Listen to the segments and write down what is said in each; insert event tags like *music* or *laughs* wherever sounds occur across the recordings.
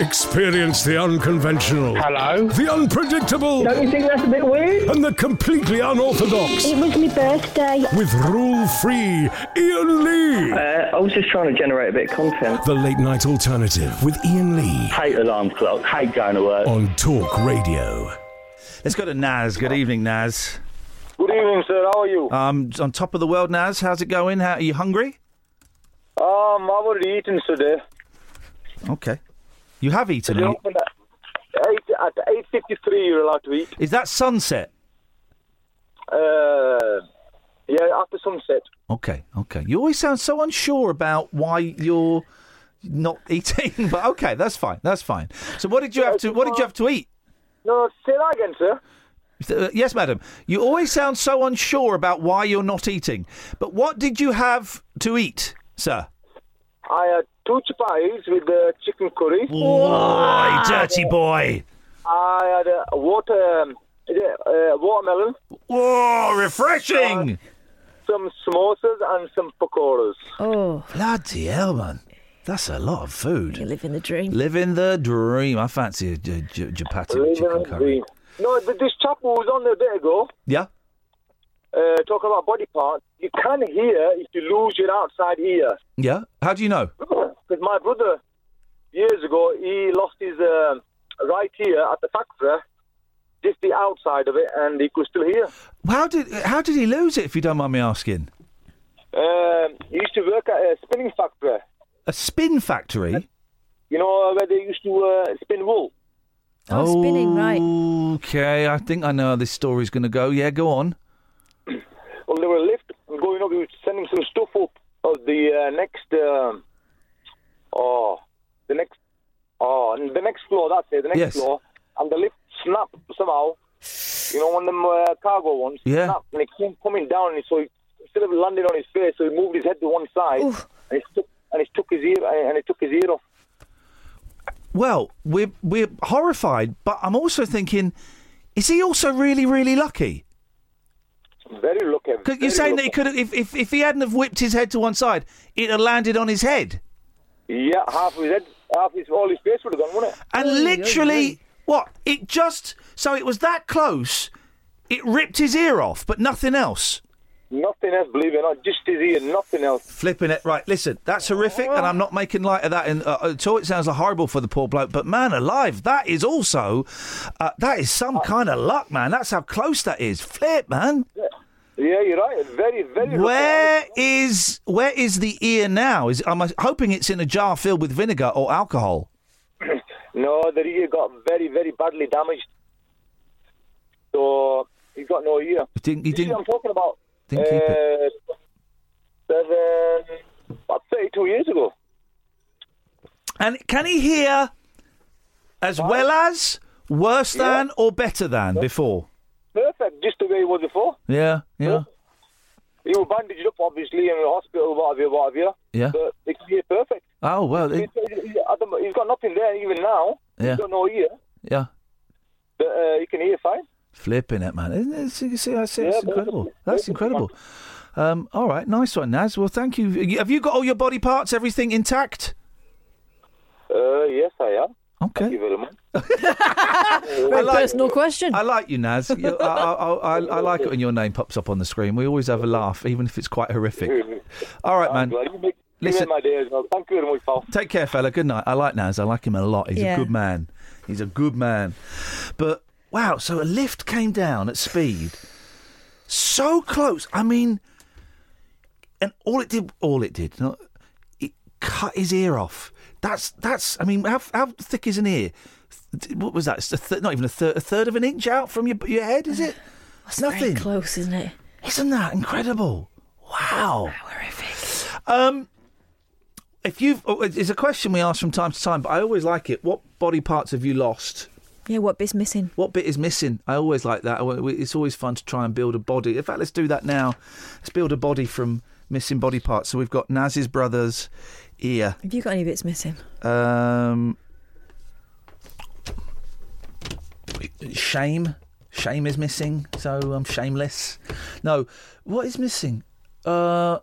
Experience the unconventional. Hello? The unpredictable. Don't you think that's a bit weird? And the completely unorthodox. It was my birthday. With rule free Iain Lee. Uh, I was just trying to generate a bit of content. The late night alternative with Iain Lee. Hate alarm clock, hate going to work. On Talk Radio. Let's go to Naz. Good evening, Naz. Good evening, sir. How are you? Um, on top of the world, Naz. How's it going? How, are you hungry? Um, I've already eaten today. Okay. You have eaten. You- opened at eight at eight fifty three. You're allowed to eat. Is that sunset? Uh, yeah, after sunset. Okay, okay. You always sound so unsure about why you're not *laughs* eating, but okay, that's fine. That's fine. So, what did you have to? What did you have to eat? No, say that again, sir. Uh, yes, madam. You always sound so unsure about why you're not eating. But what did you have to eat, sir? I had two chapatis with the chicken curry. Boy, dirty boy. I had a water, um, uh, watermelon. Whoa, refreshing. some samosas and some pakoras. Oh, Bloody hell, man. That's a lot of food. you're living the dream. Living the dream. I fancy a j- j- chapati with Living chicken the curry. dream. No, th- this chap who was on there a bit ago, Yeah? Uh, talking about body parts, you can hear if you lose your outside ear. Yeah? How do you know? *clears throat* Because my brother, years ago, he lost his um right ear at the factory, just the outside of it, and he could still hear. How did how did he lose it, if you don't mind me asking? Um, he used to work at a spinning factory, A spin factory? you know, where they used to uh, spin wool. Oh, spinning, right. Okay, I think I know how this story's going to go. Yeah, go on. Well, there were a lift going up, he was sending some stuff up of the uh, next, um, oh, the next, oh, and the next floor, that's it, the next Yes. floor, and the lift snapped somehow. You know, one of them uh, cargo ones. Yeah. Snapped, and it came coming down, and so he, instead of landing on his face, so he moved his head to one side, Oof. and it took, and it took his ear, and it took his ear off. Well, we're we're horrified, but I'm also thinking, is he also really really lucky? Very lucky. 'Cause very you're saying that he lucky. could have, if, if if he hadn't have whipped his head to one side, it'd have landed on his head, Yeah, half of his head, half his, all his face would have gone, wouldn't it? and literally, what? It just so it was that close, it ripped his ear off, but nothing else. Nothing else, believe it or not, just his ear, nothing else. Flipping it right. Listen, that's horrific, and I'm not making light of that in, uh, at all. It sounds horrible for the poor bloke, but man alive, that is also uh, that is some kind of luck, man. That's how close that is. Flip, man. Yeah, you're right. Very, very. Where is where is the ear now? Is I'm hoping it's in a jar filled with vinegar or alcohol. *clears throat* No, the ear got very, very badly damaged. So he's got no ear. He didn't. He didn't. what I'm talking about? Didn't keep it. uh, Seven, about 32 years ago. And can he hear as well as, worse than, or better than before? Perfect, just the way he was before. Yeah, yeah, He was bandaged up, obviously, in the hospital, what have you, what have you. yeah. But he can hear perfect. Oh well, it, he's, got nothing there even now. Yeah. He's got no ear, yeah. but uh, he can hear fine. Flipping it, man. Isn't it? It's, it's, it's, it's Yeah, incredible. That's incredible. Um, all right, nice one, Naz. Well, thank you. You- Have you got all your body parts, everything intact? Uh, yes, I am. Thank you Okay. very much. *laughs* Very like- personal question. I like you, Naz. I, I, I, I like it when your name pops up on the screen. We always have a laugh, even if it's quite horrific. *laughs* All right, man. make, Listen- my day well. Thank you very much, pal. Take care, fella. Good night. I like Naz. I like him a lot. He's Yeah. a good man. He's a good man. But wow, so a lift came down at speed, so close. I mean, and all it did, all it did, not, it cut his ear off. That's that's. I mean, how how thick is an ear? What was that? It's a th- not even a third, a third of an inch out from your your head, is it? It's Very nothing. close, isn't it? Isn't that incredible? Wow. Horrific. Um, if you've, oh, it's a question we ask from time to time, but I always like it. What body parts have you lost? Yeah, what bit's missing? What bit is missing? I always like that. It's always fun to try and build a body. In fact, let's do that now. Let's build a body from missing body parts. So we've got Naz's brother's ear. Have you got any bits missing? Um, shame. Shame is missing, so I'm shameless. No, what is missing? Uh,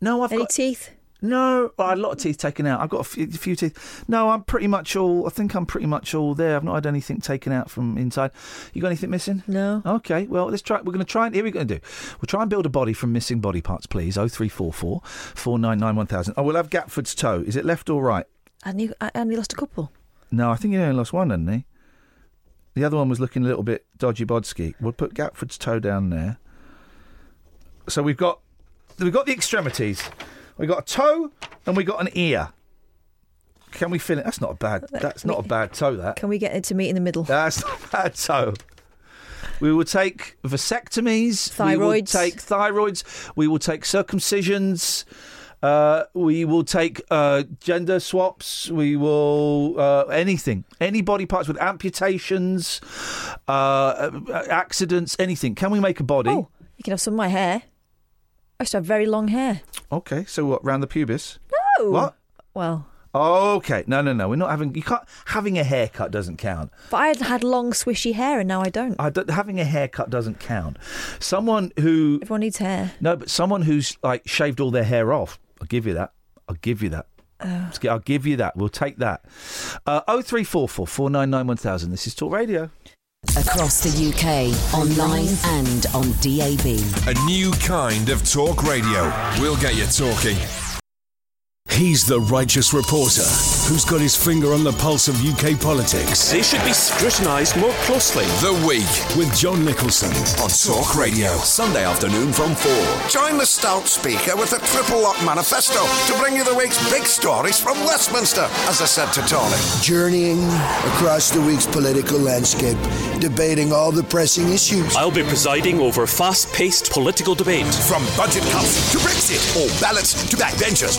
no, I've Any got teeth? No, I had a lot of teeth taken out. I've got a few, a few teeth. No, I'm pretty much all. I think I'm pretty much all there. I've not had anything taken out from inside. You got anything missing? No. Okay, well, let's try. We're going to try and here we're going to do. We'll try and build a body from missing body parts, please. Oh three four four four nine nine one thousand. Oh, we'll have Gatford's toe. Is it left or right? And you, I only lost a couple. No, I think he only lost one, hadn't he? The other one was looking a little bit dodgy bodsky. We'll put Gatford's toe down there. So we've got we've got the extremities. We've got a toe and we got an ear. Can we fill it? That's not a bad. That's not a bad toe. That. Can we get it to meet in the middle? That's not a bad toe. We will take vasectomies. We will Thyroids. take thyroids. We will take circumcisions. Uh, we will take uh, gender swaps. We will uh, anything, any body parts with amputations, uh, uh, accidents, anything. Can we make a body? Oh, you can have some of my hair. I used to have very long hair. Okay, so what? Round the pubis? No. What? Well, Okay, no, no, no. We're not having. You can't. Having a haircut doesn't count. but I had had long, swishy hair, and now I don't. I don't, having a haircut doesn't count. Someone who Everyone needs hair. no, but someone who's like shaved all their hair off. I'll give you that. I'll give you that. I'll give you that. We'll take that. Oh Uh, Oh three four four four nine nine one thousand. This is Talk Radio. Across the UK, online and on DAB. A new kind of talk radio. We'll get you talking. He's the righteous reporter who's got his finger on the pulse of UK politics. They should be scrutinised more closely. The Week with John Nicholson on Talk Radio. Sunday afternoon from 4. Join the stout speaker with the Triple Lock Manifesto to bring you the week's big stories from Westminster, as I said to Tony. journeying across the week's political landscape, debating all the pressing issues. I'll be presiding over fast paced political debate. From budget cuts to Brexit, or ballots to backbenchers.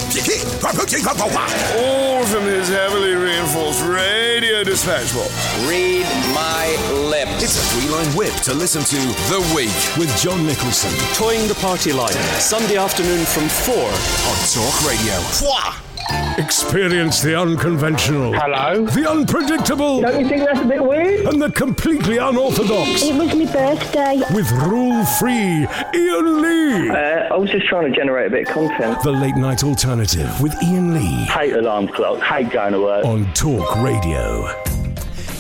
All from his heavily reinforced radio dispatch box. Read my lips. It's a three-line whip to listen to The Week with John Nicholson Toying the party line. Sunday afternoon from 4. on Talk Radio. Experience the unconventional. Hello? The unpredictable. Don't you think that's a bit weird? And the completely unorthodox. It was my birthday. With rule free Iain Lee. Uh, I was just trying to generate a bit of content. The late night alternative with Iain Lee Hate alarm clocks, hate going to work. on Talk Radio.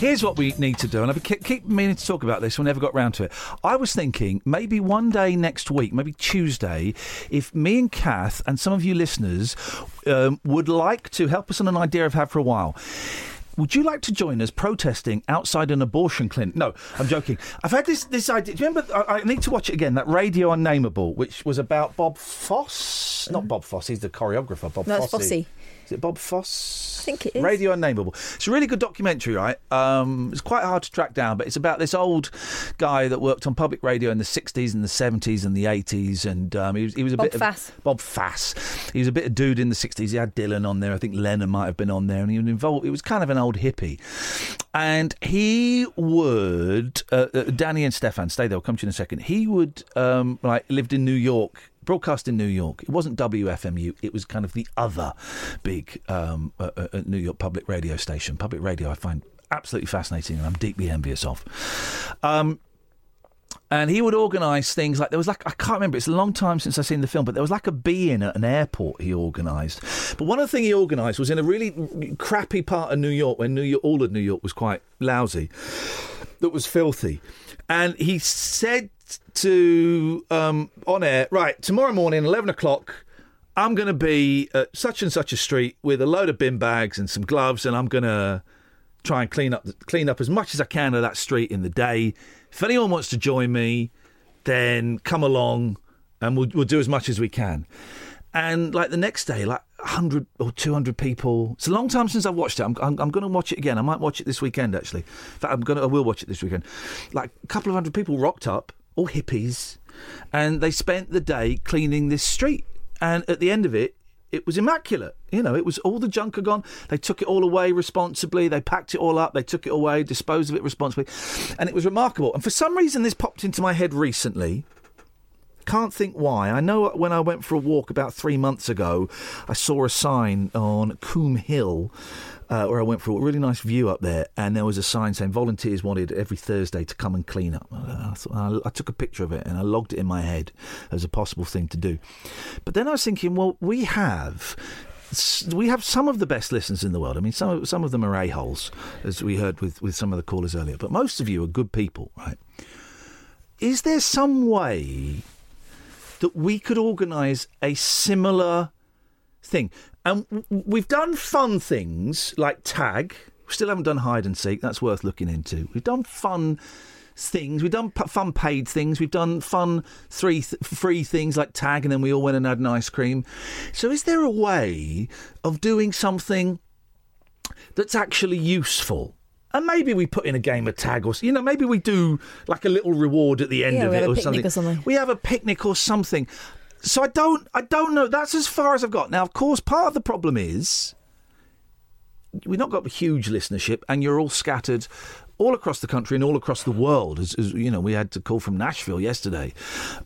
Here's what we need to do, and I keep, keep meaning to talk about this. We never got round to it. I was thinking maybe one day next week, maybe Tuesday, if me and Kath and some of you listeners um, would like to help us on an idea I've had for a while. Would you like to join us protesting outside an abortion clinic? No, I'm joking. I've had this this idea. Do you remember? I, I need to watch it again. That Radio Unnameable, which was about Bob Foss. Not Bob Foss. He's the choreographer. Bob No, Fosse. Fosse. Is it Bob Foss? I think it is. Radio Unnameable. It's a really good documentary, right? Um, it's quite hard to track down, but it's about this old guy that worked on public radio in the 60s and the 70s and the 80s. And um, he, was, he was a Bob bit. of- Fass. Bob Fass. He was a bit of dude in the 60s. He had Dylan on there. I think Lennon might have been on there. And he was involved. He was kind of an old hippie. And he would. Uh, uh, Danny and Stefan, stay there. I'll come to you in a second. He would, um, like, lived in New York broadcast in New York. It wasn't WFMU. It was kind of the other big um, uh, uh, uh, New York public radio station. Public radio, I find absolutely fascinating, and I'm deeply envious of. Um, and he would organise things like there was like I can't remember. It's a long time since I've seen the film, but there was like a bee in at an airport. He organised, but one of the things he organised was in a really crappy part of New York, when New York, all of New York was quite lousy, that was filthy, and he said to um, on air, right tomorrow morning, eleven o'clock. I'm going to be at such and such a street with a load of bin bags and some gloves, and I'm going to try and clean up clean up as much as I can of that street in the day. If anyone wants to join me, then come along, and we'll we'll do as much as we can. And like the next day, like hundred or two hundred people. It's a long time since I've watched it. I'm I'm, I'm going to watch it again. I might watch it this weekend actually. In fact, I'm going to I will watch it this weekend. Like a couple of hundred people rocked up, hippies, and they spent the day cleaning this street. And at the end of it, it was immaculate. You know, it was all the junk had gone. They took it all away responsibly. They packed it all up. They took it away, disposed of it responsibly, and it was remarkable. And for some reason, this popped into my head recently. Can't think why. I know when I went for a walk about three months ago, I saw a sign on Coombe Hill uh, where I went for a really nice view up there, and there was a sign saying volunteers wanted every Thursday to come and clean up. I, thought, I took a picture of it and I logged it in my head as a possible thing to do. But then I was thinking, well, we have we have some of the best listeners in the world. I mean, some some of them are a holes, as we heard with with some of the callers earlier. But most of you are good people, right? Is there some way that we could organise a similar thing? And we've done fun things like tag. We still haven't done hide and seek. That's worth looking into. We've done fun things. We've done p- fun paid things. We've done fun three th- free things like tag, and then we all went and had an ice cream. So, is there a way of doing something that's actually useful? And maybe we put in a game of tag, or you know, maybe we do like a little reward at the end Yeah, of it, or picnic something. or something. We have a picnic or something. So I don't, I don't know. That's as far as I've got. Now, of course, part of the problem is we've not got a huge listenership, and you're all scattered all across the country and all across the world. As, as you know, we had to call from Nashville yesterday,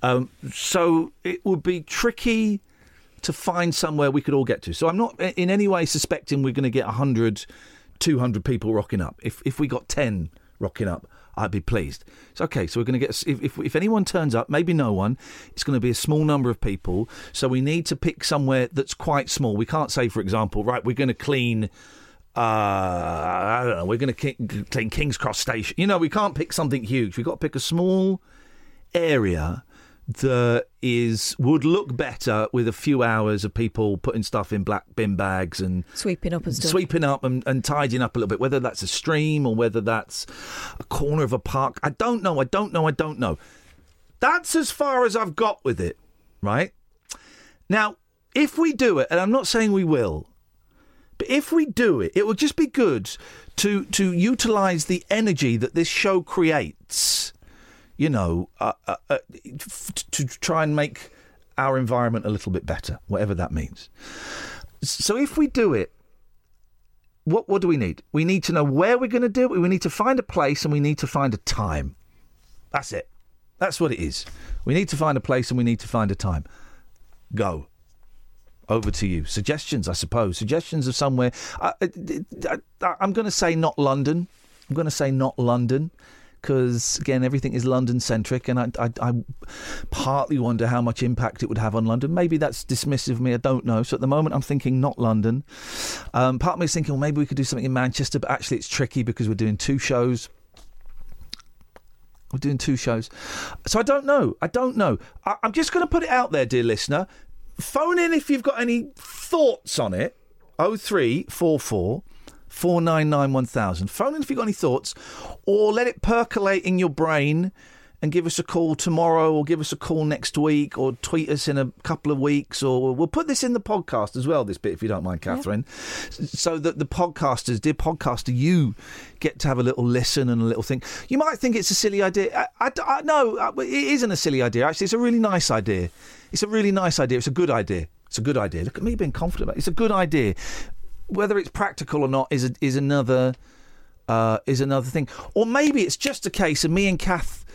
um, so it would be tricky to find somewhere we could all get to. So I'm not in any way suspecting we're going to get 100, 200 people rocking up. If if we got 10 rocking up, I'd be pleased. It's okay. So we're going to get if, if if anyone turns up, maybe no one. It's going to be a small number of people. So we need to pick somewhere that's quite small. We can't say, for example, right, we're going to clean. Uh, I don't know. We're going to clean King's Cross Station. You know, we can't pick something huge. We've got to pick a small area that is would look better with a few hours of people putting stuff in black bin bags and Sweeping up and stuff. sweeping up and, and tidying up a little bit. Whether that's a stream or whether that's a corner of a park, I don't know. I don't know. I don't know. That's as far as I've got with it. Right now, if we do it, and I'm not saying we will, but if we do it, it will just be good to to utilise the energy that this show creates. You know, uh, uh, uh, to try and make our environment a little bit better, whatever that means. So if we do it, what what do we need? We need to know where we're going to do it. We need to find a place and we need to find a time. That's it. That's what it is. We need to find a place and we need to find a time. Go over to you. Suggestions, I suppose. Suggestions of somewhere. I, I'm going to say not London. I'm going to say not London because again, everything is London centric, and I, I, I partly wonder how much impact it would have on London. Maybe that's dismissive of me. I don't know. So at the moment, I'm thinking not London. Um, part of me is thinking, well, maybe we could do something in Manchester, but actually, it's tricky because we're doing two shows. We're doing two shows. So I don't know. I don't know. I, I'm just going to put it out there, dear listener. Phone in if you've got any thoughts on it. 0344 499 1000. Phone in if you've got any thoughts, or let it percolate in your brain and give us a call tomorrow, or give us a call next week, or tweet us in a couple of weeks, or we'll put this in the podcast as well, this bit, if you don't mind, Catherine. S- So that the podcasters, dear podcaster, you get to have a little listen and a little think. You might think it's a silly idea. I, I, I- no, uh, it isn't a silly idea. Actually, it's a really nice idea. It's a really nice idea. It's a good idea. It's a good idea. Look at me being confident about it. It's a good idea. Whether it's practical or not is a, is another uh, is another thing. Or maybe it's just a case of me and Kath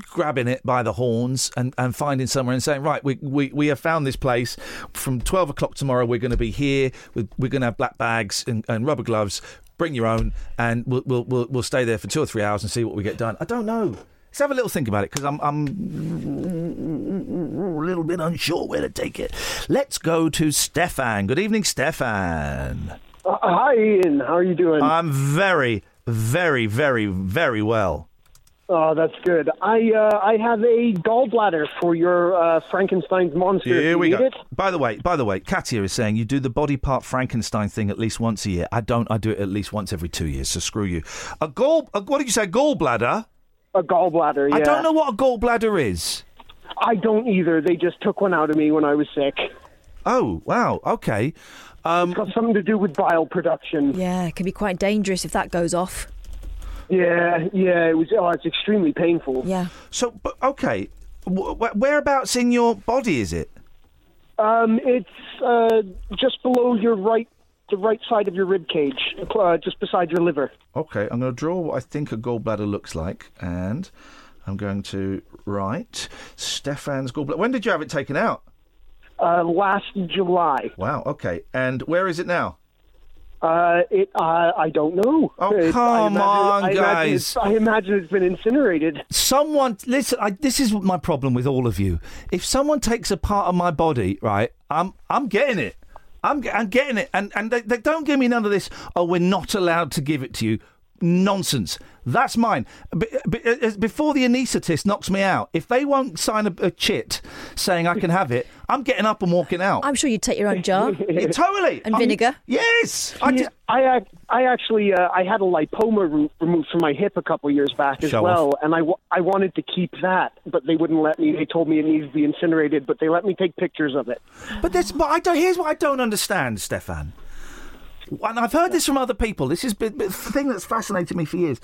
grabbing it by the horns and, and finding somewhere and saying, right, we, we, we have found this place. From 12 o'clock tomorrow, we're going to be here. We're, we're going to have black bags and, and rubber gloves. Bring your own, and we'll, we'll, we'll, we'll stay there for two or three hours and see what we get done. I don't know. Let's have a little think about it because I'm, I'm a little bit unsure where to take it. Let's go to Stefan. Good evening, Stefan. Uh, hi, Iain. How are you doing? I'm very, very, very, very well. oh, that's good. I uh, I have a gallbladder for your uh, Frankenstein's monster. Here we go. It? By the way, by the way, Katia is saying you do the body part Frankenstein thing at least once a year. I don't. I do it at least once every two years. So screw you. A gall. A, what did you say? Gallbladder. A gallbladder. Yeah. I don't know what a gallbladder is. I don't either. They just took one out of me when I was sick. Oh wow. Okay. Um, it's got something to do with bile production. Yeah, it can be quite dangerous if that goes off. Yeah, yeah. It was. Oh, it's extremely painful. Yeah. So, but, okay. Wh- wh- whereabouts in your body is it? Um, it's uh, just below your right, the right side of your rib cage, uh, just beside your liver. Okay, I'm going to draw what I think a gallbladder looks like, and I'm going to write Stefan's gallbladder. When did you have it taken out? Uh, last July. Wow. Okay. And where is it now? Uh, it. Uh, I don't know. Oh, It- come imagine- on, I guys. it's- I imagine it's been incinerated. Someone, listen. I, this is my problem with all of you. If someone takes a part of my body, right, I'm I'm getting it. I'm, I'm getting it, and and they, they don't give me none of this. Oh, we're not allowed to give it to you. Nonsense. That's mine. Be, be, uh, before the anaesthetist knocks me out, if they won't sign a, a chit saying I can have it, I'm getting up and walking out. I'm sure you'd take your own jar. Yeah, totally. And I'm- vinegar. Yes. I Yeah, just, I I actually uh, I had a lipoma re- removed from my hip a couple years back as Show well, off. and I, I wanted to keep that, but they wouldn't let me. They told me it needs to be incinerated, but they let me take pictures of it. But this, but I don't. Here's what I don't understand, Stefan. And I've heard this from other people. This is the the thing that's fascinated me for years.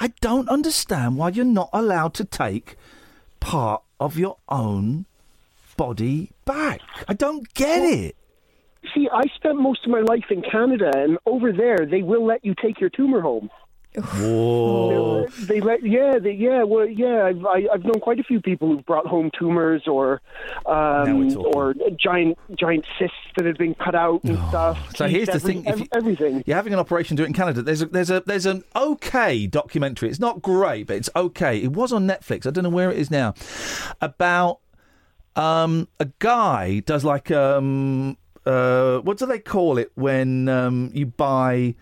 I don't understand why you're not allowed to take part of your own body back. I don't get it. See, I spent most of my life in Canada, and over there they will let you take your tumor home. Whoa. They let, yeah, they, yeah, well, yeah. I've I, I've known quite a few people who've brought home tumors or, um, or giant giant cysts that had been cut out and stuff. Oh. So here's the thing: if you, everything. You're having an operation do it in Canada. There's a there's a there's an okay documentary. It's not great, but it's okay. It was on Netflix. I don't know where it is now. About um a guy does like um uh what do they call it when um you buy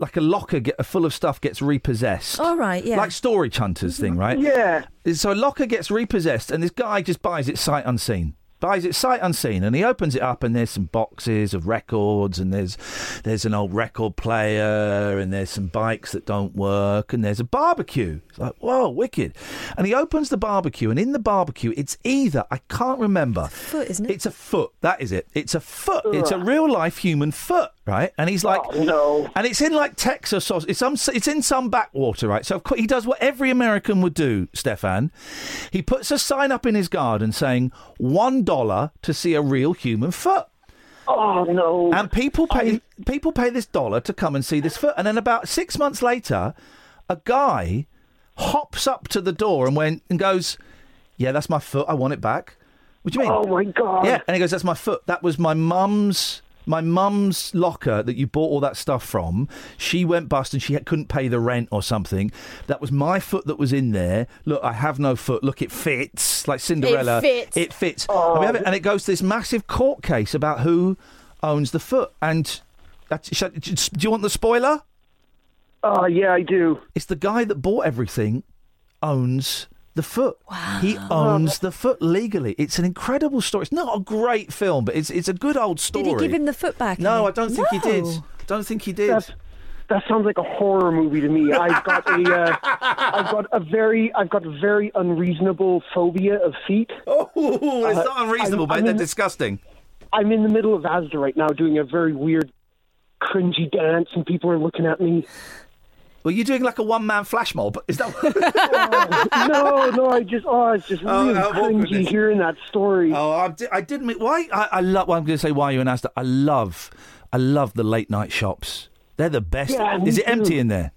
like a locker get full of stuff gets repossessed. All right, yeah. Like storage hunters mm-hmm. thing, right? Yeah. So a locker gets repossessed, and this guy just buys it sight unseen. Buys it sight unseen, and he opens it up, and there's some boxes of records, and there's there's an old record player, and there's some bikes that don't work, and there's a barbecue. It's like whoa, wicked! And he opens the barbecue, and in the barbecue, it's either I can't remember. foot, isn't it? It's a foot. That is it. It's a foot. It's a real life human foot, right? And he's like, oh, no. And it's in like Texas or it's some. It's in some backwater, right? So of course he does what every American would do. Stefan, he puts a sign up in his garden saying one dollar to see a real human foot. Oh no! And people pay people pay this dollar to come and see this foot, and then about six months later, a guy hops up to the door and went and goes, "Yeah, that's my foot. I want it back." What do you mean? Oh my god! Yeah, and he goes, "That's my foot. That was my mum's." My mum's locker that you bought all that stuff from, she went bust and she couldn't pay the rent or something. That was my foot that was in there. Look, I have no foot. Look, it fits like Cinderella. fits. It fits. And, it, and it goes to this massive court case about who owns the foot. And that's, do you want the spoiler? Oh yeah, I do. It's the guy that bought everything owns the foot. He owns the foot legally. It's an incredible story. It's not a great film, but it's it's a good old story. Did he give him the foot back? No, I don't think he did. No. Don't think he did. That's, that sounds like a horror movie to me. I've got a, uh, *laughs* I've got a very, I've got a very unreasonable phobia of feet. *laughs* Oh, it's Uh, not unreasonable, I'm- mate. I'm They're in- disgusting. I'm in the middle of Asda right now doing a very weird, cringy dance, and people are looking at me. Well, you're doing like a one man flash mob. Is that? *laughs* no, no, I just, oh, it's just Oh, really how cringy hearing that story. oh, I, di- I didn't. mean- Why? I, I love. Well, I'm going to say why you and Asda. I love. I love the late night shops. They're the best. Yeah, Is it empty in there?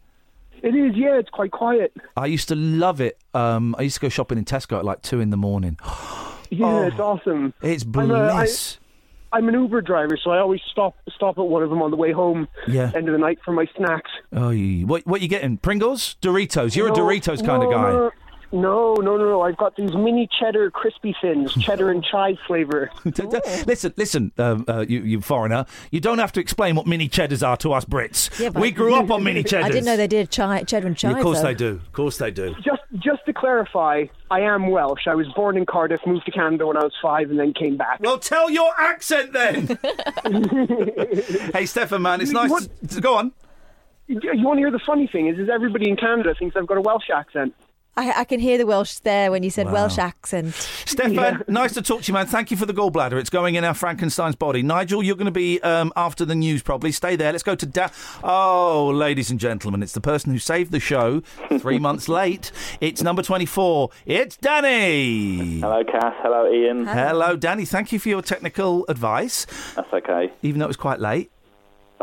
It is, yeah, it's quite quiet. I used to love it. Um, I used to go shopping in Tesco at like two in the morning. *gasps* Yeah, Oh. it's awesome. It's I- bliss. I'm an Uber driver, so I always stop stop at one of them on the way home. Yeah. End of the night for my snacks. Oh, what what you getting? Pringles, Doritos. You're a Doritos kind of no, guy. No, no, no, no, no. I've got these mini cheddar crispy thins, *laughs* cheddar and chive flavor. *laughs* listen, listen, um, uh, you, you foreigner. You don't have to explain what mini cheddars are to us Brits. Yeah, but- we grew up on mini cheddars. *laughs* I didn't know they did chi- cheddar and Yeah, chive. of course though. they do. Of course they do. Just, just to clarify, I am Welsh. I was born in Cardiff, moved to Canada when I was five, and then came back. Well, tell your accent then. hey, Stefan, man, it's nice. What- To, go on. You want to hear the funny thing is, is everybody in Canada thinks I've got a Welsh accent. I, I can hear the Welsh there when you said Wow. Welsh accent. Stefan, nice to talk to you, man. Thank you for the gallbladder. It's going in our Frankenstein's body. Nigel, you're going to be um, after the news, probably. Stay there. Let's go to da- Oh, ladies and gentlemen, it's the person who saved the show three *laughs* months late. It's number 24. It's Danny. Hello, Cass. Hello, Iain. Hello, Danny. Thank you for your technical advice, That's okay. even though it was quite late.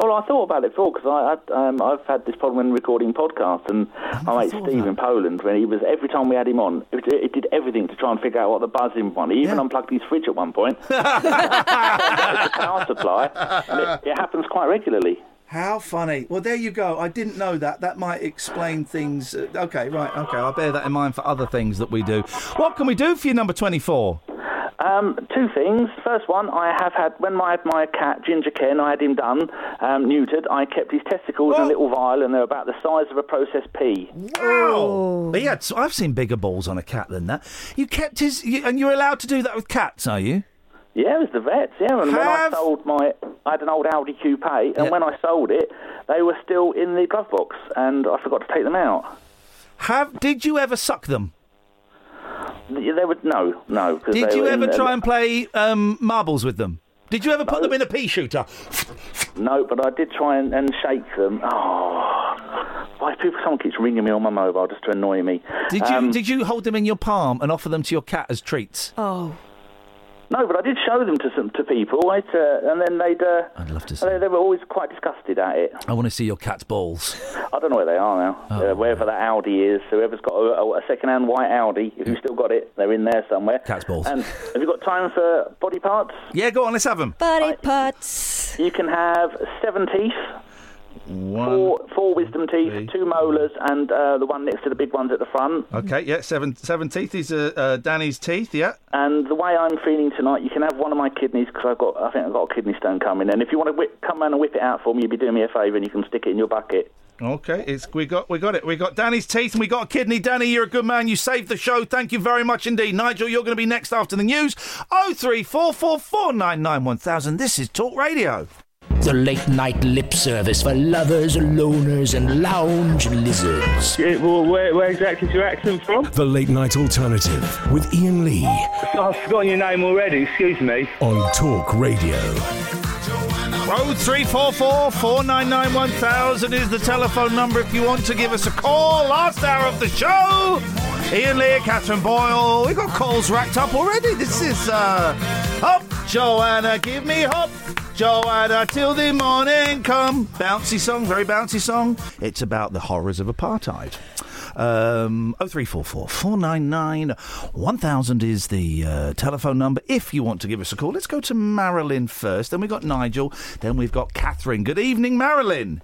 Well, I thought about it before because I, I, um, I've had this problem when recording podcasts, and my mate Steve in Poland, when he was every time we had him on, it, it did everything to try and figure out what the buzzing one. He even unplugged his fridge at one point. the *laughs* power supply. And it, it happens quite regularly. How funny. Well, there you go. I didn't know that. That might explain things. Uh, okay, right. Okay, I'll bear that in mind for other things that we do. What can we do for you, number 24? Um, two things. First one, I have had when I had my cat Ginger Ken, I had him done, um, neutered. I kept his testicles in a little vial, and they're about the size of a processed pea. Wow. But yeah, so I've seen bigger balls on a cat than that. You kept his. You, and you're allowed to do that with cats, are you? Yeah, it was the vets. Yeah, and when I sold my, I had an old Audi Coupe, and when I sold it, they were still in the glove box, and I forgot to take them out. Have Did you ever suck them? They they were no, no. 'cause Did they you ever in, try and play um, marbles with them? Did you ever put them in a pea shooter? No, but I did try and, and shake them. Oh, why people? Someone keeps ringing me on my mobile just to annoy me. Did you Um, Did you hold them in your palm and offer them to your cat as treats? Oh. No, but I did show them to some to people, right, uh, and then they'd. Uh, I'd love to They, they were always quite disgusted at it. I want to see your cat's balls. *laughs* I don't know where they are now. Oh, uh, wherever that Audi is, whoever's got a, a, a second-hand white Audi, if you've still got it, they're in there somewhere. Cat's balls. And have you got time for body parts? Yeah, go on, let's have them. Body parts. You can have seven teeth, four, four wisdom teeth, two molars, and uh, the one next to the big ones at the front. Okay, yeah, seven seven teeth. These are uh, Danny's teeth. Yeah. And the way I'm feeling tonight, you can have one of my kidneys because I've got, I think I've got a kidney stone coming. And if you want to whip, come round and whip it out for me, you'd be doing me a favour, and you can stick it in your bucket. Okay, it's we got we got it. We got Danny's teeth and we got a kidney. Danny, you're a good man. You saved the show. Thank you very much indeed. Nigel, you're going to be next after the news. Oh three four four four nine nine one thousand. This is Talk Radio. The late night lip service for lovers, loners, and lounge lizards. well, where, where exactly is your accent from? The Late Night Alternative with Iain Lee I've forgotten your name already, excuse me. on Talk Radio. Road Oh three four four four nine nine one thousand is the telephone number if you want to give us a call. Last hour of the show. Iain Lee, Catherine Boyle. We've got calls racked up already. This is uh, up, Joanna. Give me hope, Joanna, till the morning come. Bouncy song, very bouncy song. It's about the horrors of apartheid. Um, 0344 499 1000 is the uh, telephone number if you want to give us a call. Let's go to Marilyn first. Then we've got Nigel. Then we've got Catherine. Good evening, Marilyn.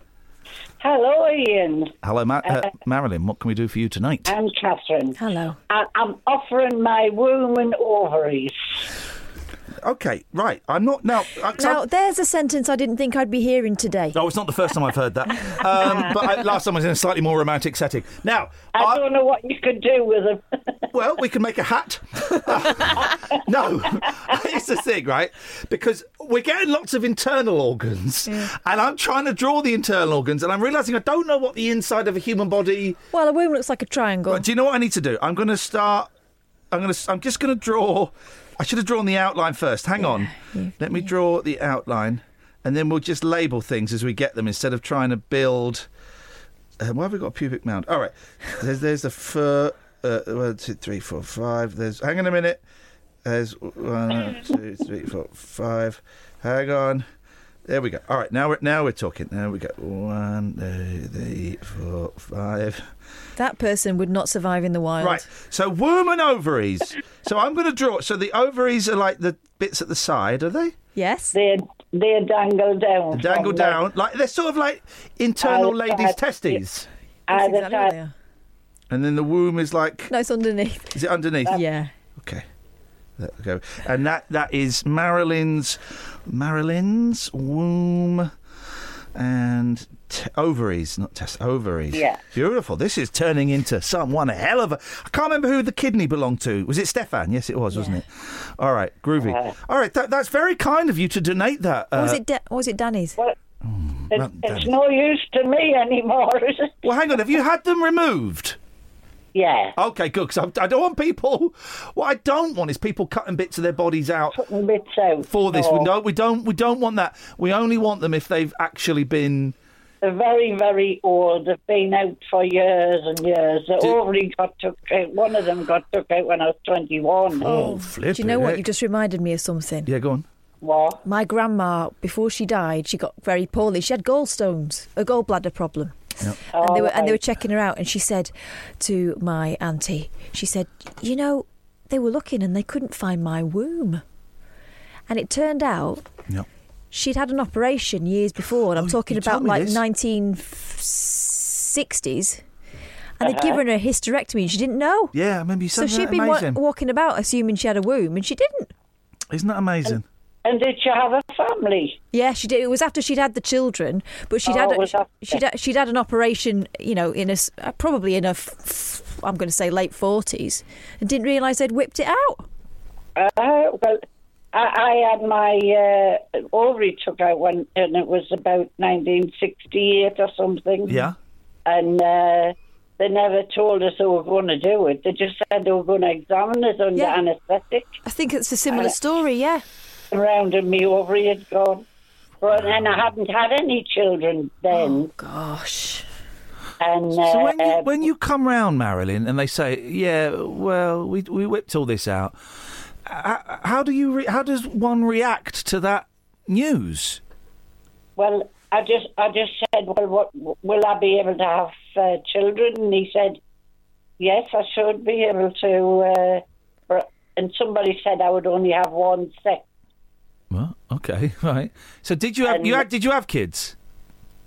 Hello, Iain. Hello, Ma- uh, Uh, Marilyn. What can we do for you tonight? I'm Catherine. Hello. I- I'm offering my womb and ovaries. Okay, right. I'm not now. so- Now, there's a sentence I didn't think I'd be hearing today. No, it's not the first time I've heard that. Um, *laughs* but I, last time I was in a slightly more romantic setting. Now, I, don't know what you could do with them. *laughs* well, we can make a hat. *laughs* no, it's the thing, right? Because we're getting lots of internal organs, and I'm trying to draw the internal organs, and I'm realizing I don't know what the inside of a human body. Well, a womb looks like a triangle. Right, do you know what I need to do? I'm going to start. I'm going to. I'm just going to draw. I should have drawn the outline first. Hang on. Let me draw the outline, and then we'll just label things as we get them instead of trying to build. Uh, why have we got a pubic mound? All right. There's there's the fur. Uh, one, two, three, four, five. There's. Hang on a minute. There's one, two, three, four, five. Hang on. There we go. All right. Now we're now we're talking. There we go. One, two, three, four, five. That person would not survive in the wild. Right. So womb and ovaries. so I'm going to draw. So the ovaries are like the bits at the side, are they? Yes. They're they dangle down. They dangle from down. Like they're sort of like internal Either ladies' side. testes. Either exactly side. And then the womb is like. No, it's underneath. Is it underneath? Yeah. Okay. There we go. And that that is Marilyn's Marilyn's womb and t- ovaries, not test ovaries. Yeah. Beautiful. This is turning into some one hell of a. I can't remember who the kidney belonged to. Was it Stefan? Yes, it was, wasn't it? All right, groovy. All right, that, that's very kind of you to donate that. Or was uh, it da- was it Danny's? Well, it, it's no use to me *laughs* anymore, is it? well, hang on. Have you had them removed? Yeah. Okay, good. Because I, I don't want people. What I don't want is people cutting bits of their bodies out Putting bits out. for this. No. We don't. We don't. We don't want that. We only want them if they've actually been. They're very, very old. They've been out for years and years. The Do- ovary got took out. One of them got took out when I was 21. Oh, oh flip Do you know what? You just reminded me of something. Yeah, go on. What? My grandma, before she died, she got very poorly. She had gallstones, a gallbladder problem. And they oh, were and they were checking her out, and she said to my auntie, she said, "You know, they were looking and they couldn't find my womb." And it turned out Yeah. she'd had an operation years before, and I'm oh, talking Oh, you told about like this. 1960s. And they'd uh-huh. given her a hysterectomy, and she didn't know. Yeah, I remember you So saying she'd been wa- walking about assuming she had a womb, and she didn't. Isn't that amazing? And did she have a family? Yeah, she did. It was after she'd had the children, but she'd Oh, had it after. she'd had, she'd had an operation, you know, in a s- uh, probably in a f- f- I'm going to say late forties, and didn't realise they'd whipped it out. Uh, well, I, I had my uh, ovary took out when, and it was about 1968 or something. Yeah. And uh, they never told us they were going to do it. They just said they were going to examine it under Yeah. anaesthetic. I think it's a similar Uh, story. Yeah. Around and me ovary had gone. But and I hadn't had any children then. gosh. And uh, So when you, when you come round, Marilyn, and they say, "Yeah, well, we we whipped all this out," how, how do you re- how does one react to that news? Well, I just I just said, well, what will I be able to have uh, children? And he said, yes, I should be able to. Uh, and somebody said I would only have one sex. Well, okay, *laughs* right. So did you have you had did you have kids?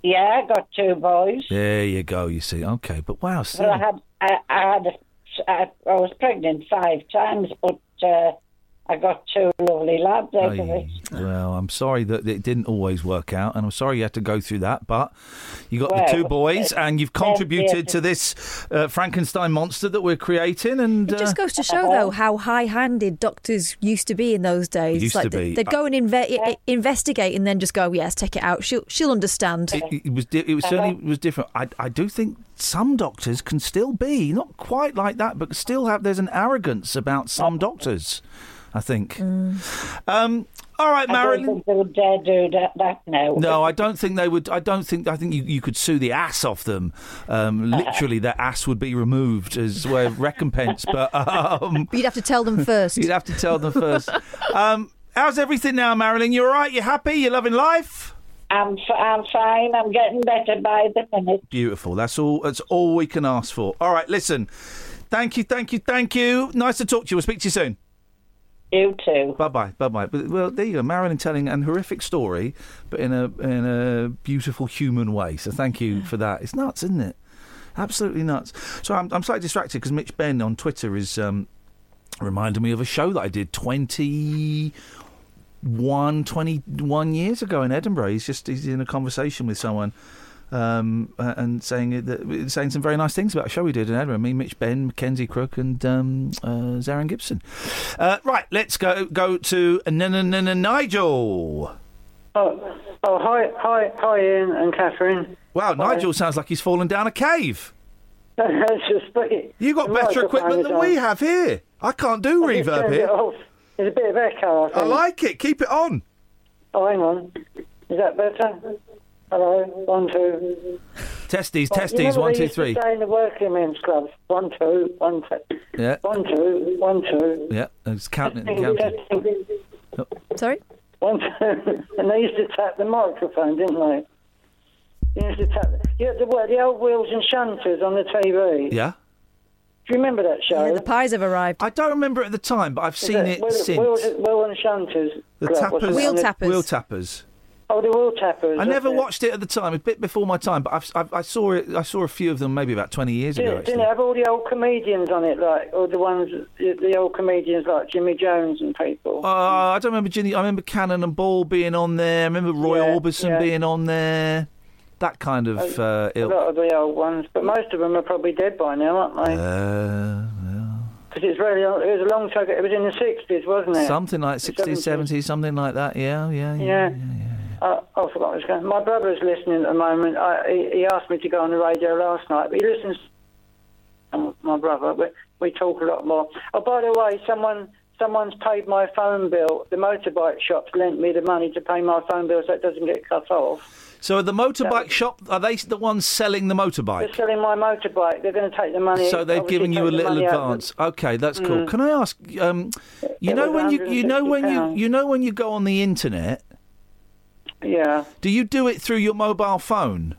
Yeah, I got two boys. There you go. You see, okay, but wow, Well, I had I, I had a, I, I was pregnant five times, but uh, I got two lovely lads out of it. well, I'm sorry that it didn't always work out, and I'm sorry you had to go through that. But you got the two boys, uh, and you've contributed to this uh, Frankenstein monster that we're creating. And It just uh, goes to show, though, how high-handed doctors used to be in those days. Used like to they- be. They'd go and inve- i- investigate, and then just go, "Yes, take it out. She'll she'll understand." It, it was. di- It was certainly was different. I, I do think some doctors can still be not quite like that, but still have. There's an arrogance about some doctors. I think. Um, all right, I don't Marilyn. think they would dare do that, that now. No, I don't think they would. I don't think. I think you, you could sue the ass off them. Um, *laughs* literally, their ass would be removed as a way of recompense. But *laughs* um, you'd have to tell them first. you'd have to tell them first. Um, how's everything now, Marilyn? You're all right? You're happy? You're loving life? I'm f- I'm fine. I'm getting better by the minute. Beautiful. That's all. That's all we can ask for. All right. Listen. Thank you. Thank you. Thank you. Nice to talk to you. We'll speak to you soon. You too. Bye bye. Bye bye. Well, there you go. Marilyn telling an horrific story, but in a in a beautiful human way. So thank you for that. It's nuts, isn't it? Absolutely nuts. So I'm I'm slightly distracted because Mitch Benn on Twitter is um, reminding me of a show that I did 21, 21 years ago in Edinburgh. He's just he's in a conversation with someone. Um, and saying that, saying some very nice things about a show we did in Edinburgh. Me, Mitch Benn, Mackenzie Crook, and um, uh, Zarin Gibson. Uh, right, let's go go to Nigel. Oh, oh, hi, hi, hi, Iain and Catherine. Wow, Nigel sounds like he's fallen down a cave. *laughs* You got better equipment than we have here. I can't do I reverb here. There's a bit of echo. I, I like it. Keep it on. Oh, hang on. Is that better? Hello, one, two. Testes, you testes. remember One, they two, used to three. Say in the working men's clubs, one, two, one, two, Yeah, one, two, one, two. yeah. It's counting. it counting. Sorry. One, two. *laughs* and they used to tap the microphone, didn't they? They used to tap. Yeah, the, the old wheels and shunters on the TV. Yeah. Do you remember that show? Yeah, the pies have arrived. I don't remember it at the time, but I've Is seen that it Wheel, since. Wheel, wheel and shunters. The club, tappers. Wheel the- tappers. Wheel tappers. Oh, the wheel tappers. I never watched it at the time. A bit before my time, but I've, I've, I saw it. I saw a few of them maybe about twenty years ago. Didn't, Actually. didn't it have all the old comedians on it, like all the ones, the, old comedians like Jimmy Jones and people? Uh, I don't remember Ginny. I remember Cannon and Ball being on there. I remember Roy Yeah, Orbison yeah. being on there. That kind of uh, a lot of the old ones, but most of them are probably dead by now, aren't they? Uh, Because it's really, it was a long time. ago. It was in the sixties, wasn't it? something like 60s, 70s, something like that. Yeah, yeah, yeah. Yeah. Uh, I forgot what I was going. My brother's listening at the moment. I, he, he asked me to go on the radio last night, but he listens. My brother, we, we talk a lot more. Oh, by the way, someone someone's paid my phone bill. The motorbike shop's lent me the money to pay my phone bill so it doesn't get cut off. So the motorbike shop are they the ones selling the They're motorbike? selling my motorbike. They're going to take the money. So they've given you a little money out advance. Okay, that's cool. Mm. Can I ask? Um, you It know when you you know when you you know when you go on the internet. Yeah. Do you do it through your mobile phone?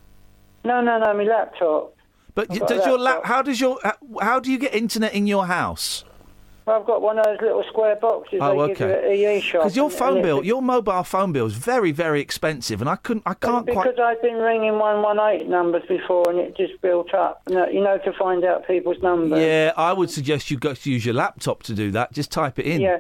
No, no, no, my laptop. But I've does your lap? How does your how- do you get internet in your house? Well, I've got one of those little square boxes Oh, okay. at EE shop. Because your phone and bill, your mobile phone bill is very, very expensive, and I couldn't, I can't because quite. I've been ringing 118 numbers before and it just built up. You know to find out people's numbers. Yeah, I would suggest you go to use your laptop to do that. Just type it in. Yeah,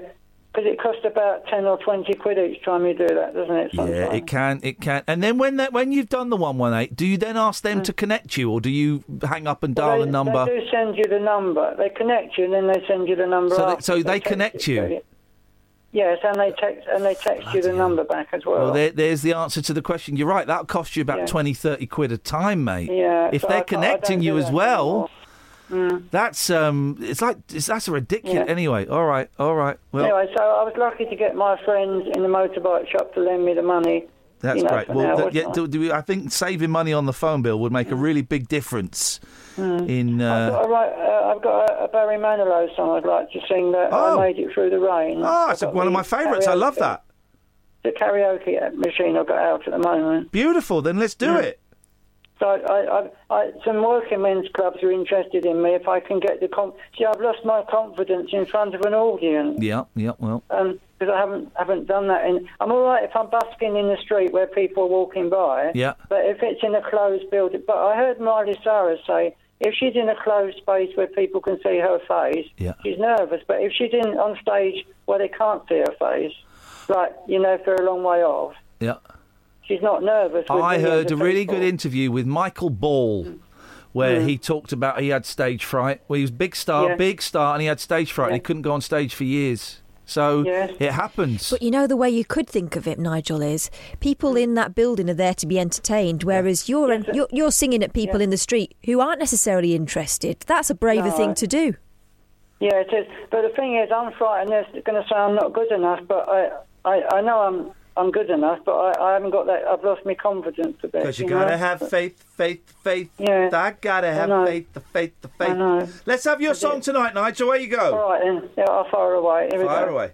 because it costs about 10 or 20 quid each time you do that, doesn't it? Yeah, it can, it can. And then when that, when you've done the one one eight, do you then ask them to connect you, or do you hang up and dial Mm. Well, a number? They do send you the number. They connect you and then they send you the number. So they- so they text connect you? Yes, and they text and they text you the number back as well. Well, there, there's the answer to the question. You're right. That'll cost you about Yeah. twenty, thirty 20, 30 quid a time, mate. Yeah, If so they're I I connecting don't you as that well, Mm. that's um, it's like it's, that's a ridiculous. Yeah. Anyway, all right, all right. Well, anyway, so I was lucky to get my friends in the motorbike shop to lend me the money. that's you know, great. Well, now, th- yeah, I? do, do we, I think saving money on the phone bill would make a really big difference Mm. in. I've got, Uh, a, right, uh, I've got a, a Barry Manilow song I'd like to sing that Oh. I made it through the rain. Oh, I've it's one of my favourites. I love that. The karaoke machine I've got out at the moment. Beautiful. Then let's do Yeah. it. So I, I, I, some working men's clubs are interested in me if I can get the com- see. I've lost my confidence in front of an audience Yeah, yeah. Well, um, because I haven't haven't done that. In I'm all right if I'm busking in the street where people are walking by. Yeah. But if it's in a closed building, but I heard Miley Cyrus say if she's in a closed space where people can see her face, Yeah. she's nervous. But if she's in on stage where they can't see her face, like you know, if they're a long way off, yeah. She's not nervous. with I heard a really people. good interview with Michael Ball. Where Mm. he talked about he had stage fright. Well, he was a big star, Yeah. big star, and he had stage fright, and he couldn't go on stage for years. So it happens. But you know, the way you could think of it, Nigel, is people in that building are there to be entertained, whereas you're you're, you're singing at people in the street who aren't necessarily interested. That's a braver No, thing I- to do. Yeah, it is. But the thing is, I'm frightened. They're going to sound not good enough, but I, I, I know I'm, I'm good enough, but I, I haven't got that. I've lost my confidence a bit. Because you you gotta know? have faith, faith, faith. Yeah. I gotta have know. faith, the faith, the faith. I know. Let's have your song tonight, Nigel. Where you go? All right then. Yeah, I'll fire away. Here we Fire go. away.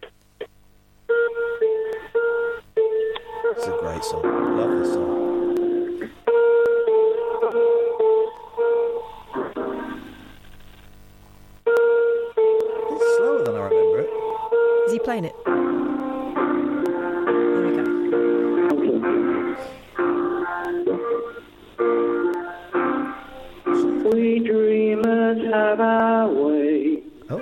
It's a great song. Love this song. It's slower than I remember it. Is he playing it? We dreamers have our way oh.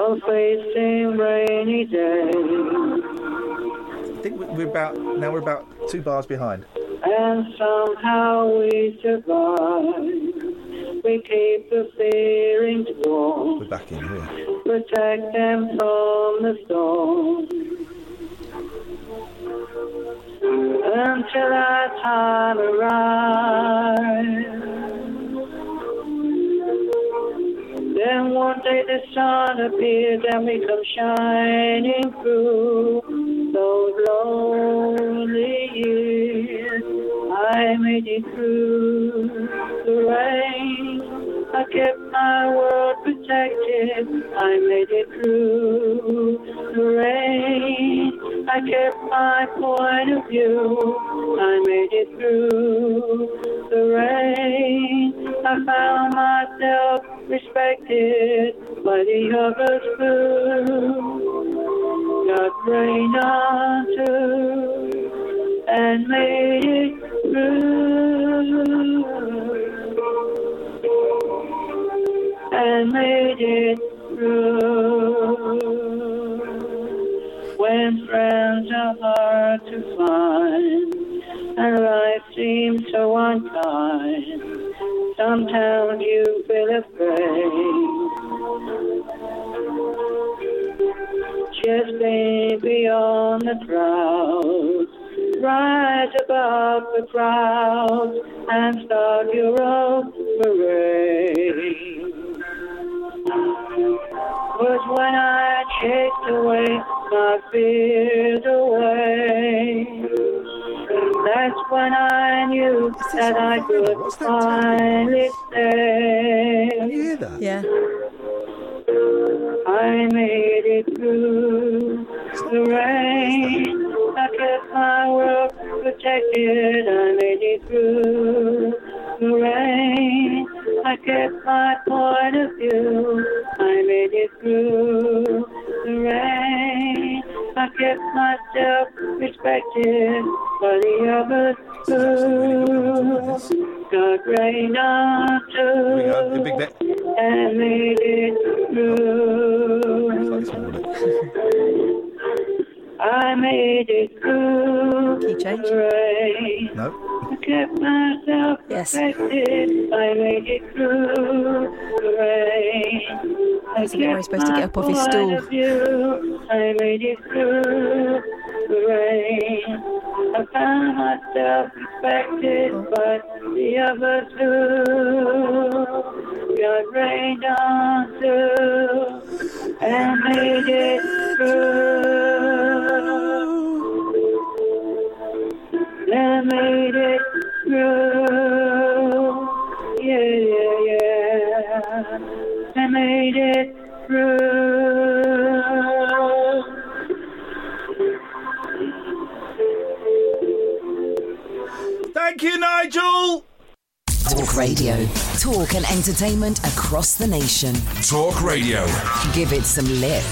of facing rainy days. I think we- we're about now. We're about two bars behind. and somehow we survive. We keep the feelings warm, We're back in here. protect them from the storm. Until our time arrives. Then one day the sun appears and we come shining through those lonely years. I made it through the rain. I kept my world protected. I made it through the rain. I kept my point of view. I made it through the rain. I found myself respected by the others too. Got rain on too and made it through. And made it through. When friends are hard to find and life seems so unkind, sometimes you feel afraid. Just stay beyond the clouds, rise above the crowds, and start your own parade. Was when I chased away my fears away. That's when I knew that I could finally say. Can you hear that? Yeah. I made it through the rain. I kept my world protected. I made it through the rain. I kept my point of view. I made it through the rain. I kept myself respected by the others too. God rained on The big bit. and made it through. I made it through the rain. No. I kept myself respected. I made it through the rain. I Isn't he supposed to get up off his stool? I made it through the rain. I found myself respected but the others too. God rained on too and made it Talk and entertainment across the nation. Talk Radio. Give it some lip.